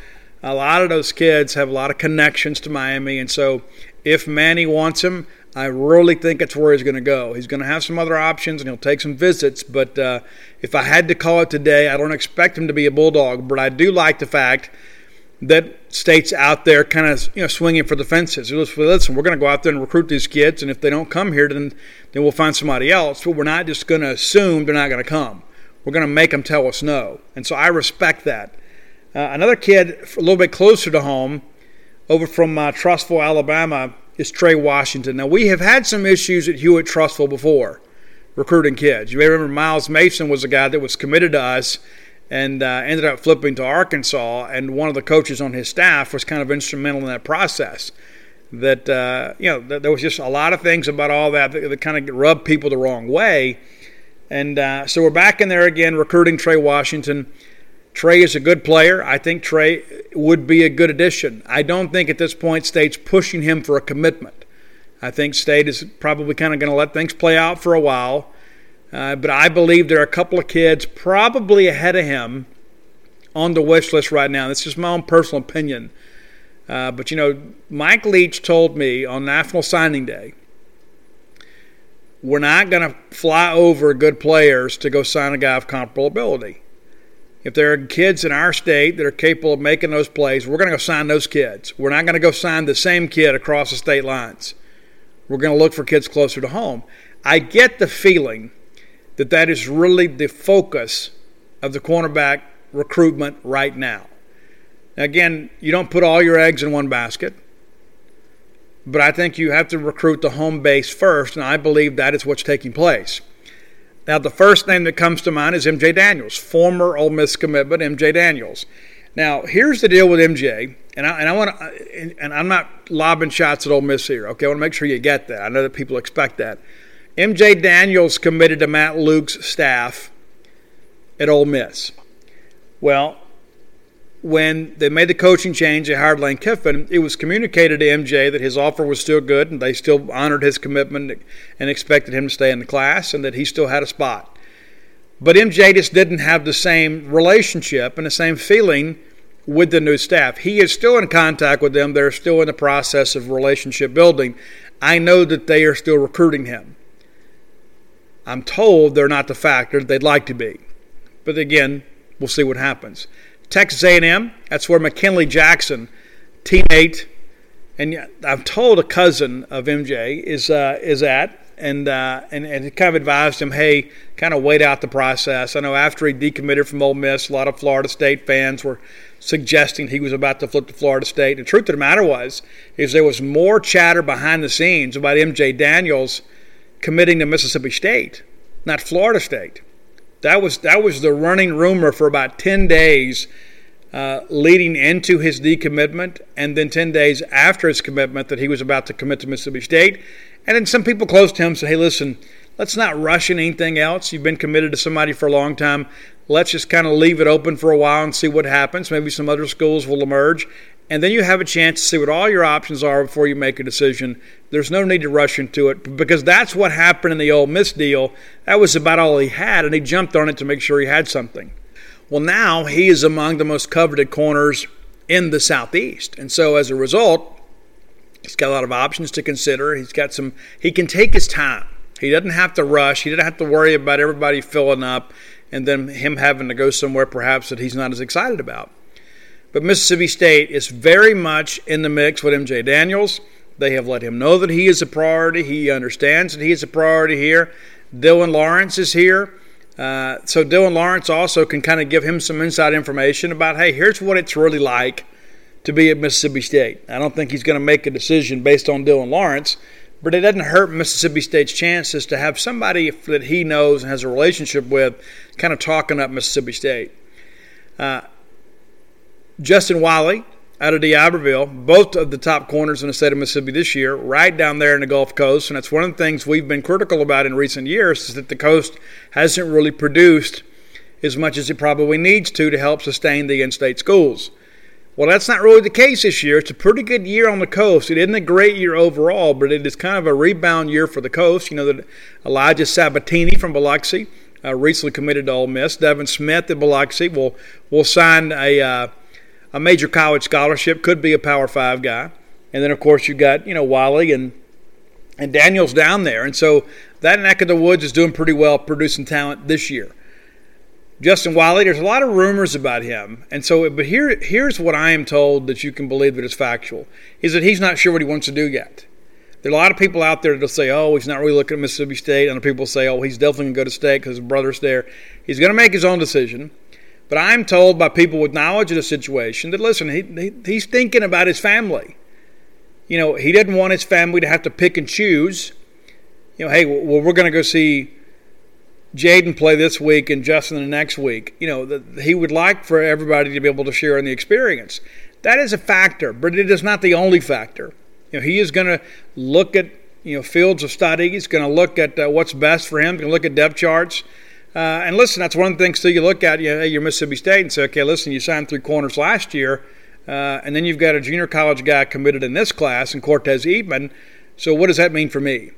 a lot of those kids have a lot of connections to Miami, and so if Manny wants him, I really think that's where he's going to go. He's going to have some other options and he'll take some visits, but uh, if I had to call it today, I don't expect him to be a bulldog, but I do like the fact that State's out there kind of you know swinging for the fences. Listen, we're going to go out there and recruit these kids, and if they don't come here, then then we'll find somebody else. But we're not just going to assume they're not going to come. We're going to make them tell us no, and so I respect that. Uh, another kid a little bit closer to home, over from uh, Alabama, is Trey Washington. Now we have had some issues at Hewitt Trussville before, recruiting kids. You may remember Miles Mason was a guy that was committed to us and uh, ended up flipping to Arkansas. And one of the coaches on his staff was kind of instrumental in that process. That uh, you know, there was just a lot of things about all that that, that kind of rubbed people the wrong way. And uh, so we're back in there again, recruiting Trey Washington. Trey is a good player. I think Trey would be a good addition. I don't think at this point State's pushing him for a commitment. I think State is probably kind of going to let things play out for a while uh, but I believe there are a couple of kids probably ahead of him on the wish list right now. This is my own personal opinion. Uh, but, you know, Mike Leach told me on National Signing Day, we're not going to fly over good players to go sign a guy of comparable ability. If there are kids in our state that are capable of making those plays, we're going to go sign those kids. We're not going to go sign the same kid across the state lines. We're going to look for kids closer to home. I get the feeling that that is really the focus of the cornerback recruitment right now. now. Again, you don't put all your eggs in one basket, but I think you have to recruit the home base first, and I believe that is what's taking place. Now, the first name that comes to mind is MJ Daniels, former Ole Miss commitment, MJ Daniels. Now, here's the deal with MJ, and I, and I want to, and I'm not lobbing shots at Ole Miss here. Okay, I want to make sure you get that. I know that people expect that. MJ Daniels committed to Matt Luke's staff at Ole Miss. Well, when they made the coaching change, they hired Lane Kiffin. It was communicated to MJ that his offer was still good, and they still honored his commitment and expected him to stay in the class, and that he still had a spot. But MJ just didn't have the same relationship and the same feeling with the new staff. He is still in contact with them. They're still in the process of relationship building. I know that they are still recruiting him. I'm told they're not the factor they'd like to be. But again, we'll see what happens. Texas A&M, that's where McKinley Jackson, teammate, and I'm told a cousin of MJ is uh, is at, and uh, and and kind of advised him, hey, kind of wait out the process. I know after he decommitted from Ole Miss, a lot of Florida State fans were suggesting he was about to flip to Florida State. The truth of the matter was, is there was more chatter behind the scenes about MJ Daniels committing to Mississippi State, not Florida State. That was that was the running rumor for about ten days, uh, leading into his decommitment, and then ten days after his commitment that he was about to commit to Mississippi State. And then some people close to him said, "Hey, listen, let's not rush in anything else. You've been committed to somebody for a long time. Let's just kind of leave it open for a while and see what happens. Maybe some other schools will emerge, and then you have a chance to see what all your options are before you make a decision. There's no need to rush into it because that's what happened in the Ole Miss deal. That was about all he had, and he jumped on it to make sure he had something. Well, now he is among the most coveted corners in the Southeast. And so as a result, he's got a lot of options to consider. He's got some, he can take his time. He doesn't have to rush. He doesn't have to worry about everybody filling up and then him having to go somewhere perhaps that he's not as excited about. But Mississippi State is very much in the mix with MJ Daniels. They have let him know that he is a priority. He understands that he is a priority here. Dylan Lawrence is here. Uh, so Dylan Lawrence also can kind of give him some inside information about, hey, here's what it's really like to be at Mississippi State. I don't think he's going to make a decision based on Dylan Lawrence, but it doesn't hurt Mississippi State's chances to have somebody that he knows and has a relationship with kind of talking up Mississippi State. Uh, Justin Wiley out of D'Iberville, both of the top corners in the state of Mississippi this year, right down there in the Gulf Coast. And that's one of the things we've been critical about in recent years is that the coast hasn't really produced as much as it probably needs to to help sustain the in-state schools. Well, that's not really the case this year. It's a pretty good year on the coast. It isn't a great year overall, but it is kind of a rebound year for the coast. You know that Elijah Sabbatini from Biloxi uh, recently committed to Ole Miss. Devin Smith at Biloxi will will sign a uh, a major college scholarship, could be a Power Five guy. And then, of course, you got you know Wiley and and Daniels down there, and so that neck of the woods is doing pretty well, producing talent this year. Justin Wiley, there's a lot of rumors about him. And so, but here, here's what I am told that you can believe that is factual is that he's not sure what he wants to do yet. There are a lot of people out there that'll say, oh, he's not really looking at Mississippi State. And other people say, oh, he's definitely going to go to state because his brother's there. He's going to make his own decision. But I'm told by people with knowledge of the situation that, listen, he, he, he's thinking about his family. You know, he didn't want his family to have to pick and choose. You know, hey, well, we're going to go see Jaden play this week and Justin the next week. You know, the, he would like for everybody to be able to share in the experience. That is a factor, but it is not the only factor. You know, he is going to look at you know fields of study. He's going to look at uh, what's best for him. He's going to look at depth charts. Uh, and listen, that's one of the things too. You look at you know, you're Mississippi State and say, okay, listen, you signed three corners last year, uh, and then you've got a junior college guy committed in this class, and Cortez Eatmon. So what does that mean for me?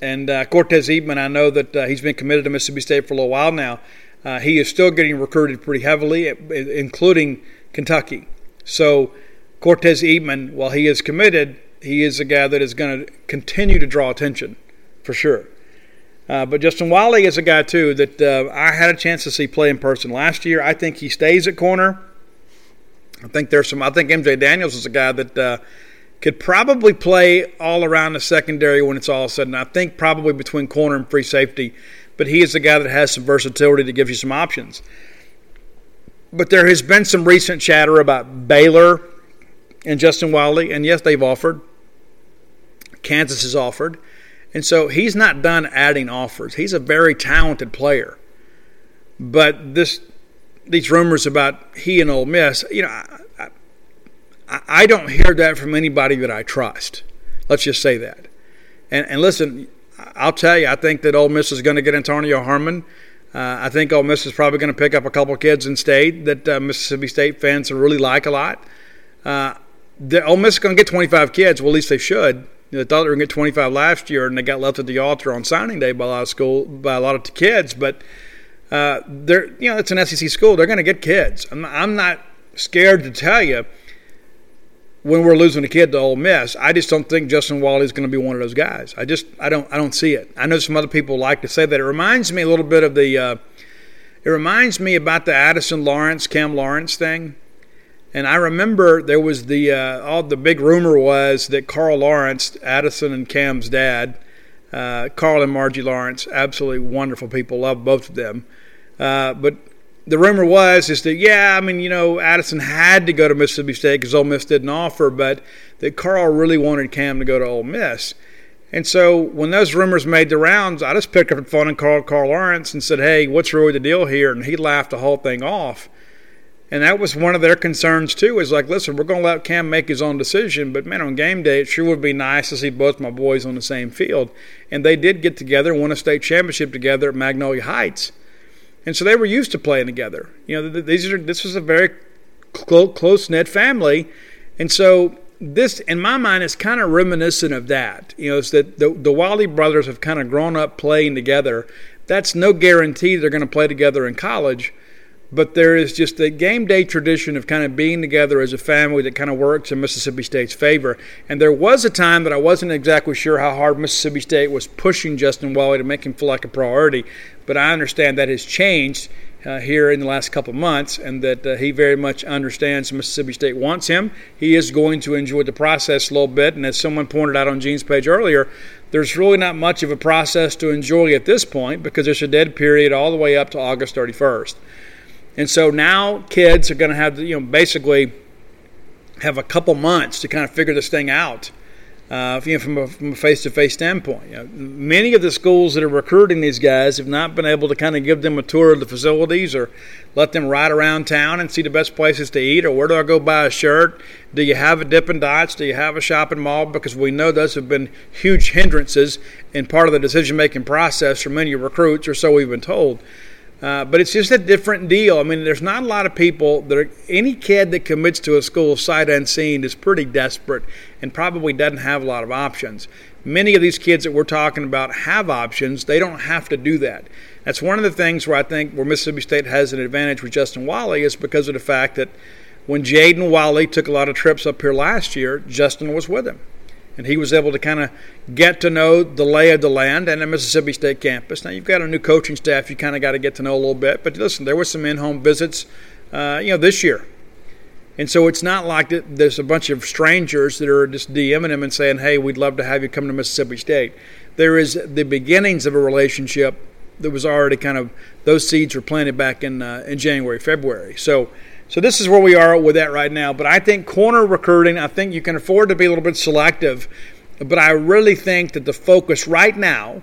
And uh, Cortez Eatmon, I know that uh, he's been committed to Mississippi State for a little while now. Uh, he is still getting recruited pretty heavily, including Kentucky. So Cortez Eatmon, while he is committed, he is a guy that is going to continue to draw attention for sure. Uh, but Justin Wiley is a guy too that uh, I had a chance to see play in person last year. I think he stays at corner. I think there's some. I think MJ Daniels is a guy that uh, could probably play all around the secondary when it's all said. And I think probably between corner and free safety. But he is a guy that has some versatility to give you some options. But there has been some recent chatter about Baylor and Justin Wiley, and yes, they've offered. Kansas has offered. And so he's not done adding offers. He's a very talented player. But this these rumors about he and Ole Miss, you know, I, I, I don't hear that from anybody that I trust. Let's just say that. And, and listen, I'll tell you, I think that Ole Miss is going to get Antonio Harmon. Uh, I think Ole Miss is probably going to pick up a couple kids in state that uh, Mississippi State fans really like a lot. Uh, the Ole Miss is going to get 25 kids. Well, at least they should. You know, they thought they were going to get 25 last year, and they got left at the altar on signing day by a lot of school by a lot of kids. But uh, they're you know it's an SEC school. They're going to get kids. I'm, I'm not scared to tell you when we're losing a kid to Ole Miss. I just don't think Justin Wiley is going to be one of those guys. I just I don't I don't see it. I know some other people like to say that. It reminds me a little bit of the. Uh, it reminds me about the Addison Lawrence Cam Lawrence thing. And I remember there was the uh, all the big rumor was that Carl Lawrence, Addison and Cam's dad, uh, Carl and Margie Lawrence, absolutely wonderful people, love both of them. Uh, but the rumor was is that yeah, I mean you know Addison had to go to Mississippi State because Ole Miss didn't offer, but that Carl really wanted Cam to go to Ole Miss. And so when those rumors made the rounds, I just picked up the phone and called Carl Lawrence and said, "Hey, what's really the deal here?" And he laughed the whole thing off. And that was one of their concerns too. Is like, listen, we're going to let Cam make his own decision, but man, on game day, it sure would be nice to see both my boys on the same field. And they did get together, won a state championship together at Magnolia Heights, and so they were used to playing together. You know, these are this was a very close knit family, and so this, in my mind, is kind of reminiscent of that. You know, it's that the, the brothers have kind of grown up playing together. That's no guarantee they're going to play together in college but there is just a game day tradition of kind of being together as a family that kind of works in Mississippi State's favor. And there was a time that I wasn't exactly sure how hard Mississippi State was pushing Justin Wiley to make him feel like a priority, but I understand that has changed. Uh, here in the last couple months, and that uh, he very much understands Mississippi State wants him. He is going to enjoy the process a little bit, and as someone pointed out on Gene's page earlier, there's really not much of a process to enjoy at this point because there's a dead period all the way up to August 31st. And so now kids are going to have, you know, basically have a couple months to kind of figure this thing out. Uh, you know, from a, from a face-to-face standpoint, you know, many of the schools that are recruiting these guys have not been able to kind of give them a tour of the facilities or let them ride around town and see the best places to eat or where do I go buy a shirt? Do you have a Dippin' Dots? Do you have a shopping mall? Because we know those have been huge hindrances in part of the decision-making process for many recruits, or so we've been told. Uh, but it's just a different deal. I mean, there's not a lot of people that are, any kid that commits to a school sight unseen is pretty desperate and probably doesn't have a lot of options. Many of these kids that we're talking about have options. They don't have to do that. That's one of the things where I think where Mississippi State has an advantage with Justin Wiley is because of the fact that when Jaden Wiley took a lot of trips up here last year, Justin was with him. And he was able to kind of get to know the lay of the land and the Mississippi State campus. Now you've got a new coaching staff, you kind of got to get to know a little bit. But listen, there were some in-home visits, uh, you know, this year, and so it's not like there's a bunch of strangers that are just DMing him and saying, "Hey, we'd love to have you come to Mississippi State." There is the beginnings of a relationship that was already kind of those seeds were planted back in uh, in January, February. So. So this is where we are with that right now. But I think corner recruiting, I think you can afford to be a little bit selective. But I really think that the focus right now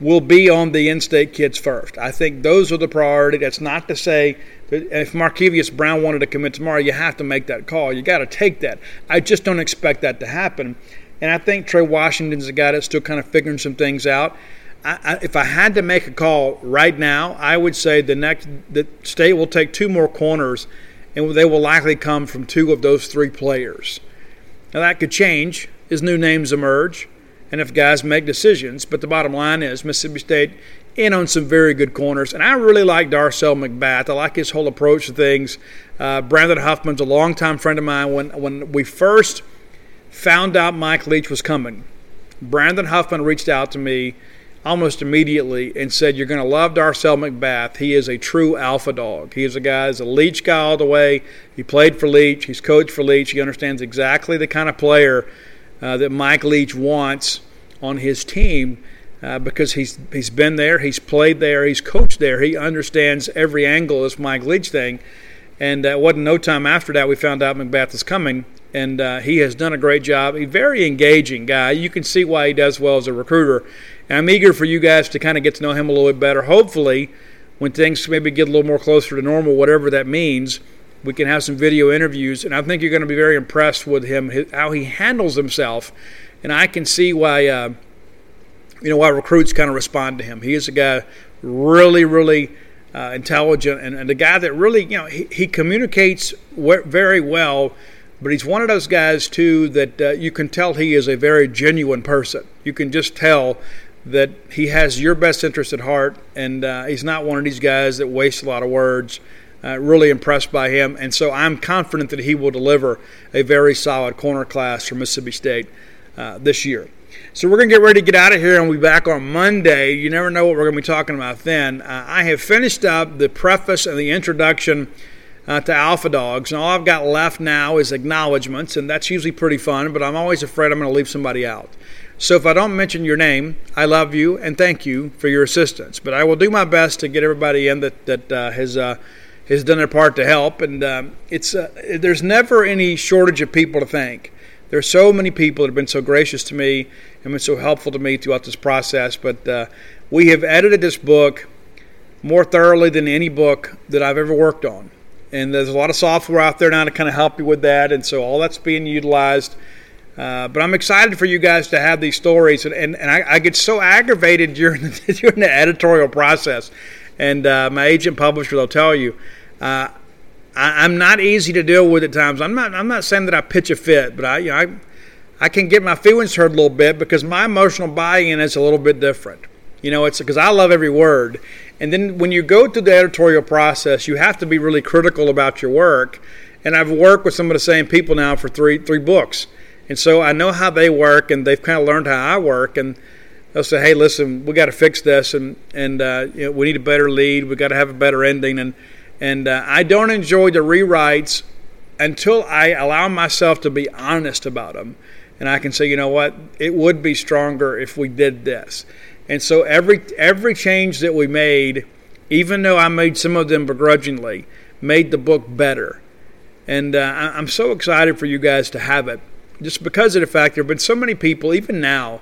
will be on the in-state kids first. I think those are the priority. That's not to say that if Markevius Brown wanted to commit tomorrow, you have to make that call. You got to take that. I just don't expect that to happen. And I think Trey Washington's a guy that's still kind of figuring some things out. I, if I had to make a call right now, I would say the next the state will take two more corners and they will likely come from two of those three players. Now, that could change as new names emerge and if guys make decisions, but the bottom line is Mississippi State in on some very good corners. And I really like Darcel McBath. I like his whole approach to things. Uh, Brandon Huffman's a longtime friend of mine. When, when we first found out Mike Leach was coming, Brandon Huffman reached out to me almost immediately and said, You're going to love Darcel McBath. He is a true alpha dog. He is a guy, he's a Leach guy all the way. He played for Leach, he's coached for Leach. He understands exactly the kind of player uh, that Mike Leach wants on his team. Uh, because he's he's been there, he's played there, he's coached there. He understands every angle of this Mike Leach thing, and uh, wasn't no time after that we found out McBath is coming, and uh, he has done a great job. A very engaging guy. You can see why he does well as a recruiter, and I'm eager for you guys to kind of get to know him a little bit better. Hopefully, when things maybe get a little more closer to normal, whatever that means, we can have some video interviews. And I think you're going to be very impressed with him, how he handles himself. And I can see why, uh, you know, why recruits kind of respond to him. He is a guy really, really uh, intelligent and, and a guy that really, you know, he, he communicates very well but he's one of those guys too that uh, you can tell he is a very genuine person. You can just tell that he has your best interest at heart, and uh, he's not one of these guys that wastes a lot of words. Uh, really impressed by him, and so I'm confident that he will deliver a very solid corner class for Mississippi State uh, this year. So we're going to get ready to get out of here, and we'll be back on Monday. You never know what we're going to be talking about then. Uh, I have finished up the preface and the introduction uh, to Alpha Dogs, and all I've got left now is acknowledgments, and that's usually pretty fun, but I'm always afraid I'm going to leave somebody out. So if I don't mention your name, I love you and thank you for your assistance. But I will do my best to get everybody in that that uh, has uh, has done their part to help. And um, it's uh, there's never any shortage of people to thank. There are so many people that have been so gracious to me and been so helpful to me throughout this process. But uh, we have edited this book more thoroughly than any book that I've ever worked on. And there's a lot of software out there now to kind of help you with that. And so all that's being utilized. Uh, but I'm excited for you guys to have these stories, and, and, and I, I, get so aggravated during the, during the editorial process. And uh, my agent publisher, they'll tell you, uh, I, am not easy to deal with at times. I'm not I'm not saying that I pitch a fit, but I you know, I, I can get my feelings hurt a little bit because my emotional buy-in is a little bit different. You know, it's because I love every word, and then when you go through the editorial process, you have to be really critical about your work. And I've worked with some of the same people now for three three books and so I know how they work, and they've kind of learned how I work. And they'll say, "Hey, listen, we got to fix this, and and uh, you know, we need a better lead. We got to have a better ending." And and uh, I don't enjoy the rewrites until I allow myself to be honest about them, and I can say, you know what, it would be stronger if we did this. And so every every change that we made, even though I made some of them begrudgingly, made the book better. And uh, I'm so excited for you guys to have it just because of the fact there have been so many people, even now.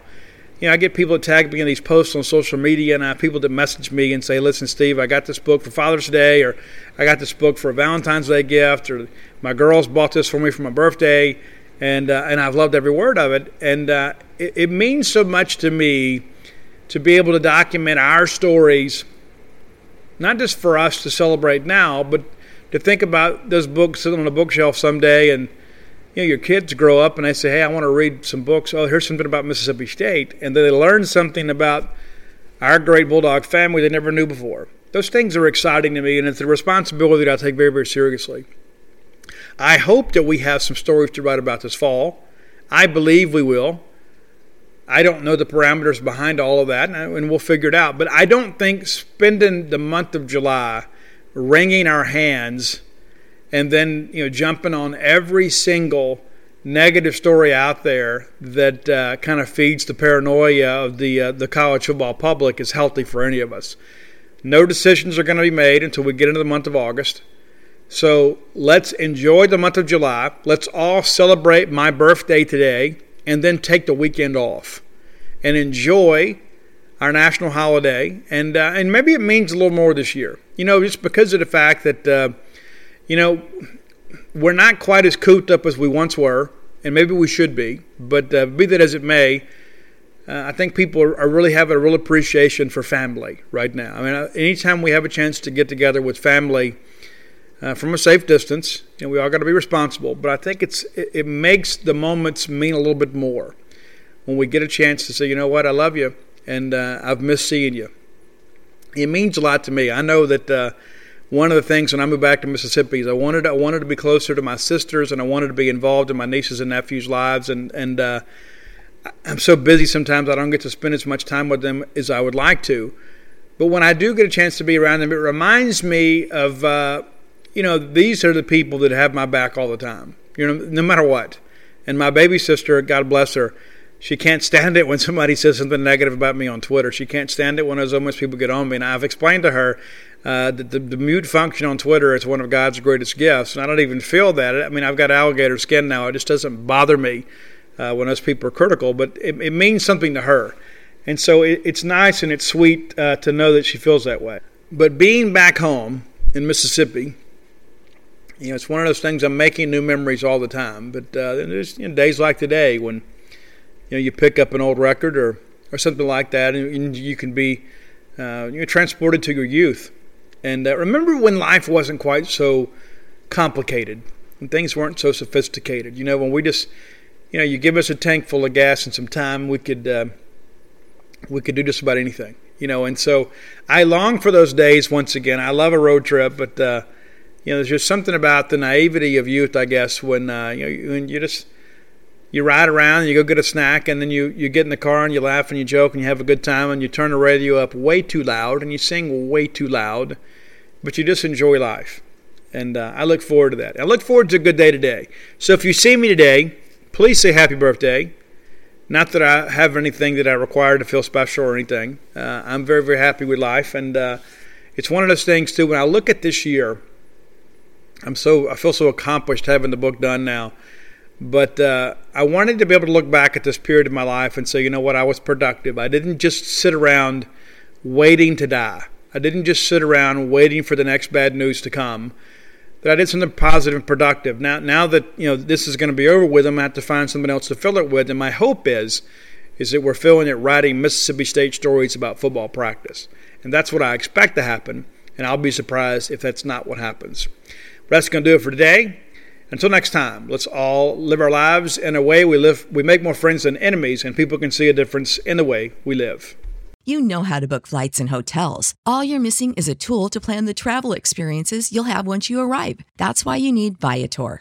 You know, I get people that tag me in these posts on social media, and I have people that message me and say, "Listen, Steve, I got this book for Father's Day, or I got this book for a Valentine's Day gift, or my girls bought this for me for my birthday, and uh, and I've loved every word of it, and uh, it, it means so much to me to be able to document our stories, not just for us to celebrate now, but to think about those books sitting on a bookshelf someday and you know, your kids grow up and they say, "Hey, I want to read some books. Oh, here's something about Mississippi State," and they learn something about our great bulldog family they never knew before. Those things are exciting to me, and it's a responsibility that I take very, very seriously. I hope that we have some stories to write about this fall. I believe we will. I don't know the parameters behind all of that, and we'll figure it out. But I don't think spending the month of July wringing our hands and then you know jumping on every single negative story out there that uh, kind of feeds the paranoia of the uh, the college football public is healthy for any of us. No decisions are going to be made until we get into the month of August. So let's enjoy the month of July. Let's all celebrate my birthday today and then take the weekend off and enjoy our national holiday. And, uh, and maybe it means a little more this year. You know, just because of the fact that, uh, you know, we're not quite as cooped up as we once were, and maybe we should be. But uh, be that as it may, uh, I think people are, really having a real appreciation for family right now. I mean, uh, anytime we have a chance to get together with family uh, from a safe distance, and we all got to be responsible. But I think it's it, it, makes the moments mean a little bit more when we get a chance to say, you know what, I love you, and uh, I've missed seeing you. It means a lot to me. I know that uh, one of the things when I moved back to Mississippi is I wanted I wanted to be closer to my sisters, and I wanted to be involved in my nieces and nephews' lives, and and uh, I'm so busy sometimes I don't get to spend as much time with them as I would like to. But when I do get a chance to be around them, it reminds me of uh, you know, these are the people that have my back all the time, you know, no matter what. And my baby sister, God bless her, she can't stand it when somebody says something negative about me on Twitter. She can't stand it when those almost people get on me. And I've explained to her uh, that the, the, mute function on Twitter is one of God's greatest gifts. And I don't even feel that. I mean, I've got alligator skin now. It just doesn't bother me uh, when those people are critical, but it, it, means something to her. And so it, it's nice and it's sweet uh, to know that she feels that way. But being back home in Mississippi, you know, it's one of those things. I'm making new memories all the time. But uh, there's you know, days like today when you know you pick up an old record or or something like that, and you can be uh, you're transported to your youth. And uh, remember when life wasn't quite so complicated, and things weren't so sophisticated. You know, when we just you know you give us a tank full of gas and some time, we could uh, we could do just about anything. You know, and so I long for those days once again. I love a road trip, but uh, you know, there's just something about the naivety of youth, I guess, when uh, you know when you just you ride around, and you go get a snack, and then you you get in the car and you laugh and you joke and you have a good time, and you turn the radio up way too loud and you sing way too loud, but you just enjoy life. And uh, I look forward to that. I look forward to a good day today. So if you see me today, please say happy birthday. Not that I have anything that I require to feel special or anything. Uh, I'm very, very happy with life. And uh, it's one of those things, too, when I look at this year, I'm so I feel so accomplished having the book done now. But uh, I wanted to be able to look back at this period of my life and say, you know what, I was productive. I didn't just sit around waiting to die. I didn't just sit around waiting for the next bad news to come. But I did something positive and productive. Now, now that you know this is going to be over with, I'm going to have to find something else to fill it with. And my hope is, is that we're filling it writing Mississippi State stories about football practice, and that's what I expect to happen. And I'll be surprised if that's not what happens. But That's going to do it for today. Until next time, let's all live our lives in a way we live we make more friends than enemies and people can see a difference in the way we live. You know how to book flights and hotels. All you're missing is a tool to plan the travel experiences you'll have once you arrive. That's why you need Viator.